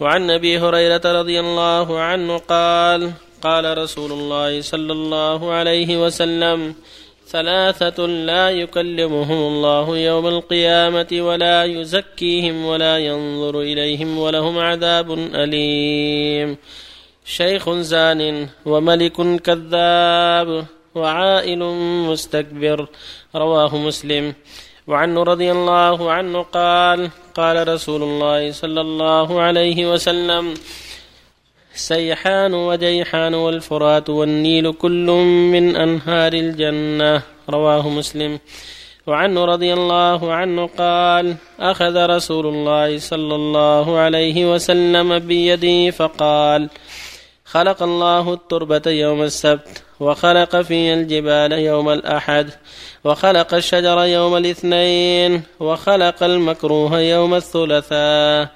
وعن أبي هريرة رضي الله عنه قال قال رسول الله صلى الله عليه وسلم ثلاثة لا يكلمهم الله يوم القيامة ولا يزكيهم ولا ينظر إليهم ولهم عذاب أليم. شيخ زان وملك كذاب وعائل مستكبر. رواه مسلم. وعنه رضي الله عنه قال قال رسول الله صلى الله عليه وسلم سيحان وجيحان والفرات والنيل كل من أنهار الجنة. رواه مسلم. وعنه رضي الله عنه قال أخذ رسول الله صلى الله عليه وسلم بيدي فقال خلق الله التربة يوم السبت. وخلق في الجبال يوم الأحد وخلق الشجر يوم الاثنين وخلق المكروه يوم الثلاثاء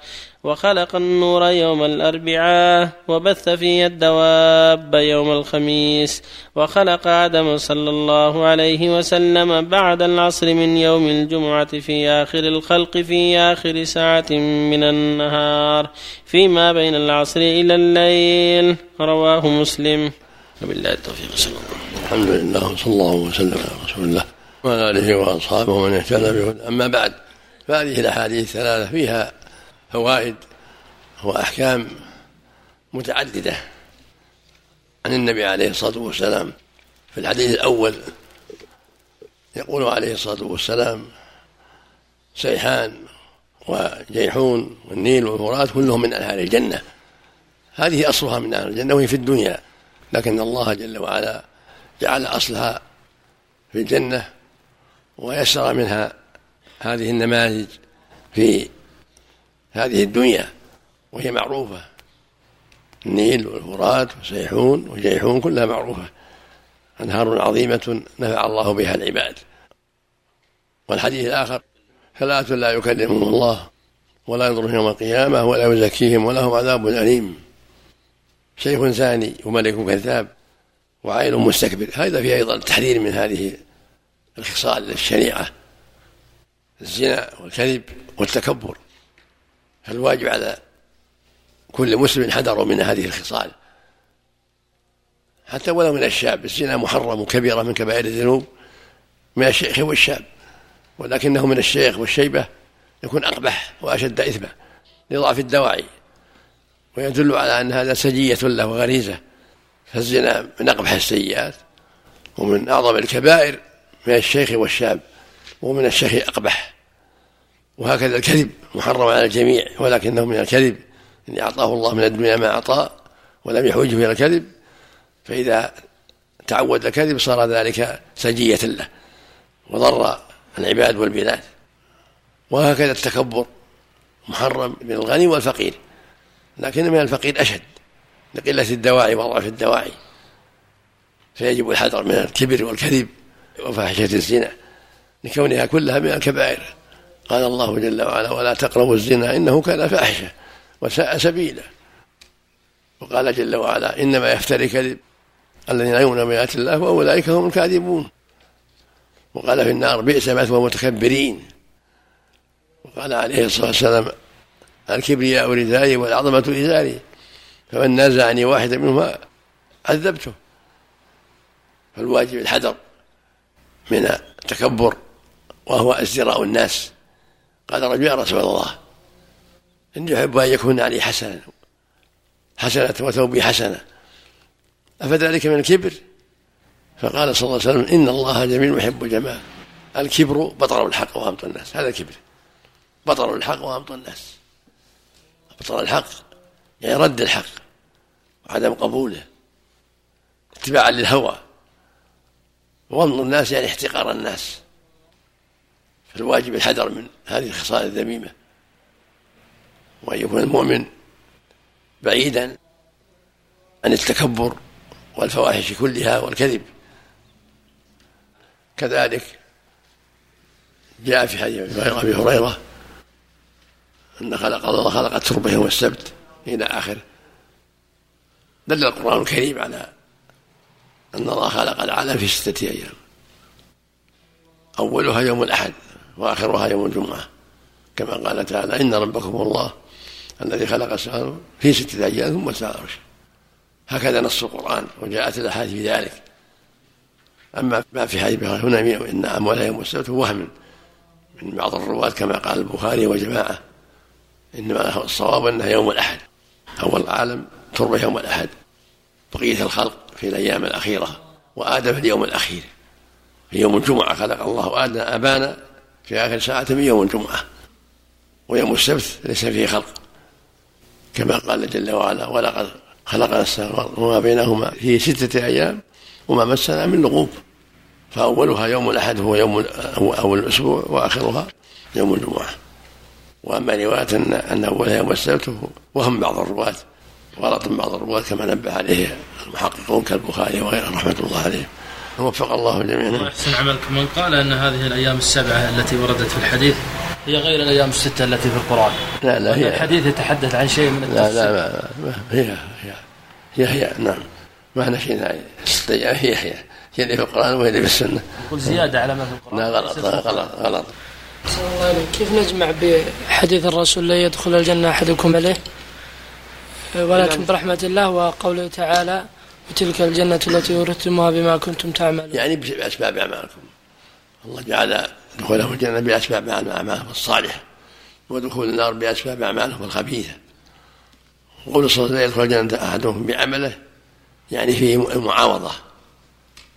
وخلق النور يوم الأربعاء وبث في الدواب يوم الخميس وخلق آدم صلى الله عليه وسلم بعد العصر من يوم الجمعة في آخر الخلق في آخر ساعة من النهار فيما بين العصر إلى الليل رواه مسلم. وبالله التوفيق. صلى الله الحمد لله وصلى الله وسلم على رسول الله وعلى آله وأصحابه ومن اهتدى بهدى أما بعد فهذه الأحاديث الثلاثة فيها فوائد وأحكام متعددة عن النبي عليه الصلاة والسلام. في الحديث الأول يقول عليه الصلاة والسلام سيحان وجيحون والنيل والفرات كلهم من أنهار الجنة. هذه أصلها من أهل الجنة وهي في الدنيا. لكن الله جل وعلا جعل أصلها في الجنة ويسر منها هذه النماذج في هذه الدنيا وهي معروفة. النيل والفرات وسيحون وجيحون كلها معروفة. أنهار عظيمة نفع الله بها العباد. والحديث الآخر ثلاثة لا يكلمهم الله ولا ينظر يوم القيامة ولا يزكيهم ولهم عذاب أليم. شيخ زاني وملك كذاب وعائل مستكبر. هذا فيه أيضا التحذير من هذه الخصال الشنيعة الزنا والكذب والتكبر. فالواجب على كل مسلم حذر من هذه الخصال. حتى ولو من الشاب الزنا محرم وكبيرة من كبائر الذنوب من الشيخ والشاب ولكنه من الشيخ والشيبة يكون أقبح وأشد إثما لضعف الدواعي. ويدل على أن هذا سجية له وغريزة فالزنا من أقبح السيئات ومن أعظم الكبائر من الشيخ والشاب ومن الشيخ أقبح. وهكذا الكذب محرم على الجميع ولكنه من الكذب إن أعطاه الله من الدنيا ما أعطاه ولم يحوجه إلى الكذب فإذا تعود الكذب صار ذلك سجية له وضر العباد والبلاد. وهكذا التكبر محرم من الغني والفقير. لكن من الفقير أشد. لقلة الدواعي وضعف الدواعي. فيجب الحذر من الكبر والكذب وفاحشة الزنا. لكونها كلها من الكبائر. قال الله جل وعلا ولا تقربوا الزنا إنه كان فاحشة وساء سبيلا. وقال جل وعلا إنما يفتري كذب الذين يؤمنون بآيات الله وأولئك هم الكاذبون. وقال في النار بئس مثوى المتكبرين. وقال عليه الصلاة والسلام الكبرياء ردائي والعظمة إزاري فمن نازعني واحدا منهما عذبته. فالواجب الحذر من التكبر وهو ازدراء الناس. قال رجل يا رسول الله إني أحب أن يكون علي حسنة حسنة وثوبي حسنة. أفذلك من الكبر؟ فقال صلى الله عليه وسلم إن الله جميل يحب الجمال. الكبر بطر الحق وغمط الناس. هذا الكبر بطر الحق وغمط الناس. بطر الحق يعني رد الحق وعدم قبوله اتباعا للهوى. وغمط الناس يعني احتقار الناس. فالواجب الحذر من هذه الخصال الذميمة. وأن يكون المؤمن بعيدا عن التكبر والفواحش كلها والكذب. كذلك جاء في حديث أبي هريرة أن خلق الله خلق التربه يوم السبت إلى آخره. دل القرآن الكريم على أن الله خلق العالم في ستة أيام. أولها يوم الأحد وآخرها يوم الجمعة. كما قال تعالى إن ربكم الله الذي خلق السماوات في ستة أيام ثم العرش. هكذا نص القرآن وجاءت الأحاديث في ذلك. أما ما في حديث هنا إن أموال يوم السبت وهم من بعض الرواة كما قال البخاري وجماعة. إنما الصواب أنه يوم الأحد. أول العالم تربى يوم الأحد. بقية الخلق في الأيام الأخيرة وآدم في اليوم الأخير. في يوم الجمعة خلق الله آدم أبانا في آخر ساعة من يوم الجمعة. ويوم السبت ليس فيه خلق. كما قال جل وعلا ولقد خلقنا السماوات وما بينهما في ستة أيام وما مسنا من لغوب. فأولها يوم الأحد هو يوم أول الأسبوع وآخرها يوم الجمعة. وأما رواية أن أن أولها يوم السبت وهم بعض الرواة غلط بعض الرواة كما نبه عليه المحققون كالبخاري وغيره رحمة الله عليه وفق الله جميعا. أحسن عملكم من قال أن هذه الأيام السبعة التي وردت في الحديث هي غير الأيام الستة التي في القرآن. لا لا هي الحديث يتحدث عن شيء من لا لا ما هي هي هي هي نعم. ما ست أيام هي هي هي اللي في القرآن وهي اللي في السنة. يقول زيادة على ما في القرآن. لا غلط غلط غلط. كيف نجمع بحديث الرسول لا يدخل الجنة أحدكم عليه؟ ولكن برحمة الله وقوله تعالى وتلك الجنة التي ورثتموها بما كنتم تعملون. يعني بأسباب أعمالكم. الله جعل دخولهم الجنة بأسباب أعمالهم الصالحة ودخول النار بأسباب أعمالهم الخبيثة. وقول صلى الله عليه وسلم يدخل الجنة أحدهم بعمله يعني فيه المعاوضة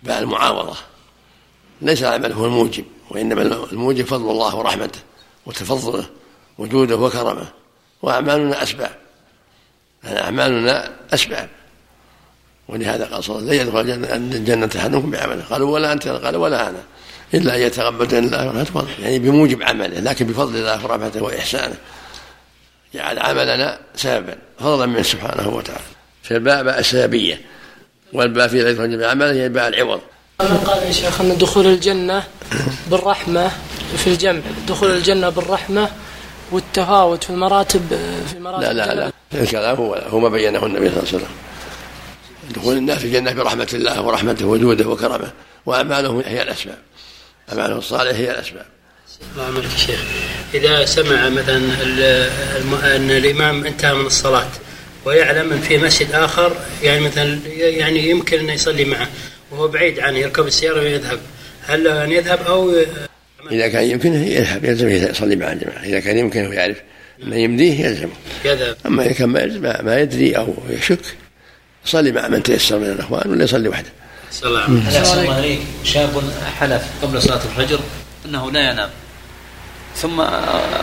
بقى المعاوضة ليس العمل هو الموجب وإنما الموجب فضل الله ورحمته وتفضله وجوده وكرمه وأعمالنا أسباب يعني أعمالنا أسباب ولهذا قال صلى الله عليه وسلم لا يدخل الجنة أحدكم بعمله. قالوا ولا أنت. قال ولا أنا. إلا أن يتغمد الله ورحمته يعني بموجب عمله لكن بفضل الله ورحمته وإحسانه. جعل عملنا سببا فضلا منه سبحانه وتعالى. فالباء باء السببية والباء في لا يدخل بعمله هي باء العوض. قال يا شيخ أن دخول الجنة بالرحمة في الجمع دخول الجنة بالرحمة والتفاوت في المراتب في مراتب لا لا لا. الكلام هو هو ما بينه النبي صلى الله عليه وسلم. دخول الناس الجنة برحمة الله ورحمته وجوده وكرمه وأعمالهم هي الأسباب. أعمالهم الصالحة هي الأسباب. الله عملك يا شيخ إذا سمع مثلا أن الإمام انتهى من الصلاة ويعلم أن في مسجد آخر يعني مثلا يعني يمكن أن يصلي معه. وهو بعيد عنه يركب السيارة ويذهب هل أن يذهب أو إذا كان يمكنه يذهب يلزم يصلي مع الجماعة. إذا كان يمكنه يعرف أنه يمديه يلزمه. يذهب. أما إذا كان ما, ما يدري أو يشك يصلي مع من تيسر من الإخوان ولا يصلي وحده. صلى الله عليه شاب حلف قبل صلاة الفجر أنه لا ينام. ثم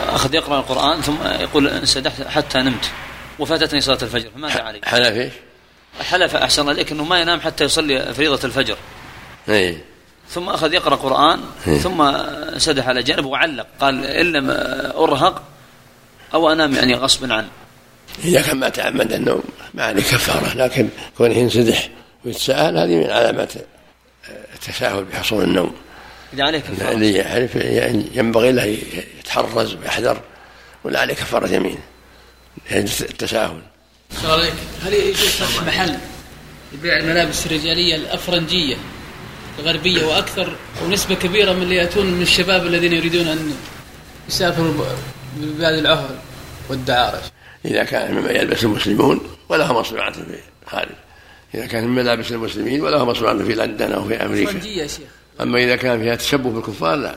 أخذ يقرأ القرآن ثم يقول انسدحت حتى نمت. وفاتتني صلاة الفجر فماذا علي؟ حلف إيش؟ حلف أحسن عليك أنه ما ينام حتى يصلي فريضة الفجر. إي. ثم أخذ يقرأ قرآن ثم انسدح على جانب وعلق قال إن لم أرهق أو أنام يعني غصبا عنه. إذا كان ما تعمد النوم ما عليه كفارة لكن كونه ينسدح ويتساءل هذه من علامات التساهل بحصول النوم. إذا عليه كفارة. اللي يعرف يعني ينبغي له يتحرز ويحذر ولا عليه كفارة يمين. التساهل. عليك هل يجوز فتح محل لبيع الملابس الرجالية الأفرنجية الغربية وأكثر ونسبة كبيرة من اللي يأتون من الشباب الذين يريدون أن يسافروا ببلاد العهر والدعارة؟ إذا كان مما يلبس المسلمون ولا مصنوعة في الخارج إذا كان من ملابس المسلمين ولا مصنوعة في لندن أو في أمريكا. أفرنجية يا شيخ. أما إذا كان فيها تشبه بالكفار لا.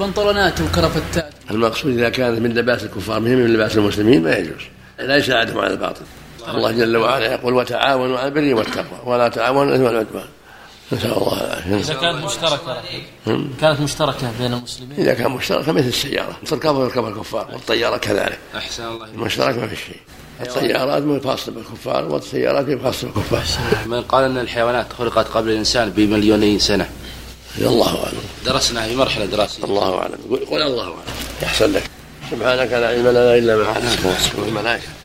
بنطلونات وكرافتات المقصود إذا كانت من لباس الكفار مهم من لباس المسلمين ما يجوز. لا يساعدهم على الباطل. الله جل وعلا يقول وتعاونوا على البر والتقوى ولا تعاونوا على الاثم والعدوان نسأل الله العافية. إذا كانت مشتركة كانت مشتركة بين المسلمين؟ إذا كان مشتركة مثل السيارة تركبها يركبها الكفار والطيارة كذلك. أحسن الله المشترك ما في شيء. الطيارات من خاصة بالكفار والسيارات من خاصة بالكفار. من قال إن الحيوانات خلقت قبل الإنسان بمليوني سنة. الله أعلم. درسنا في مرحلة دراسية. الله أعلم. قل الله أعلم. يحسن لك. سبحانك لا علم لنا إلا ما علمتنا. والملائكه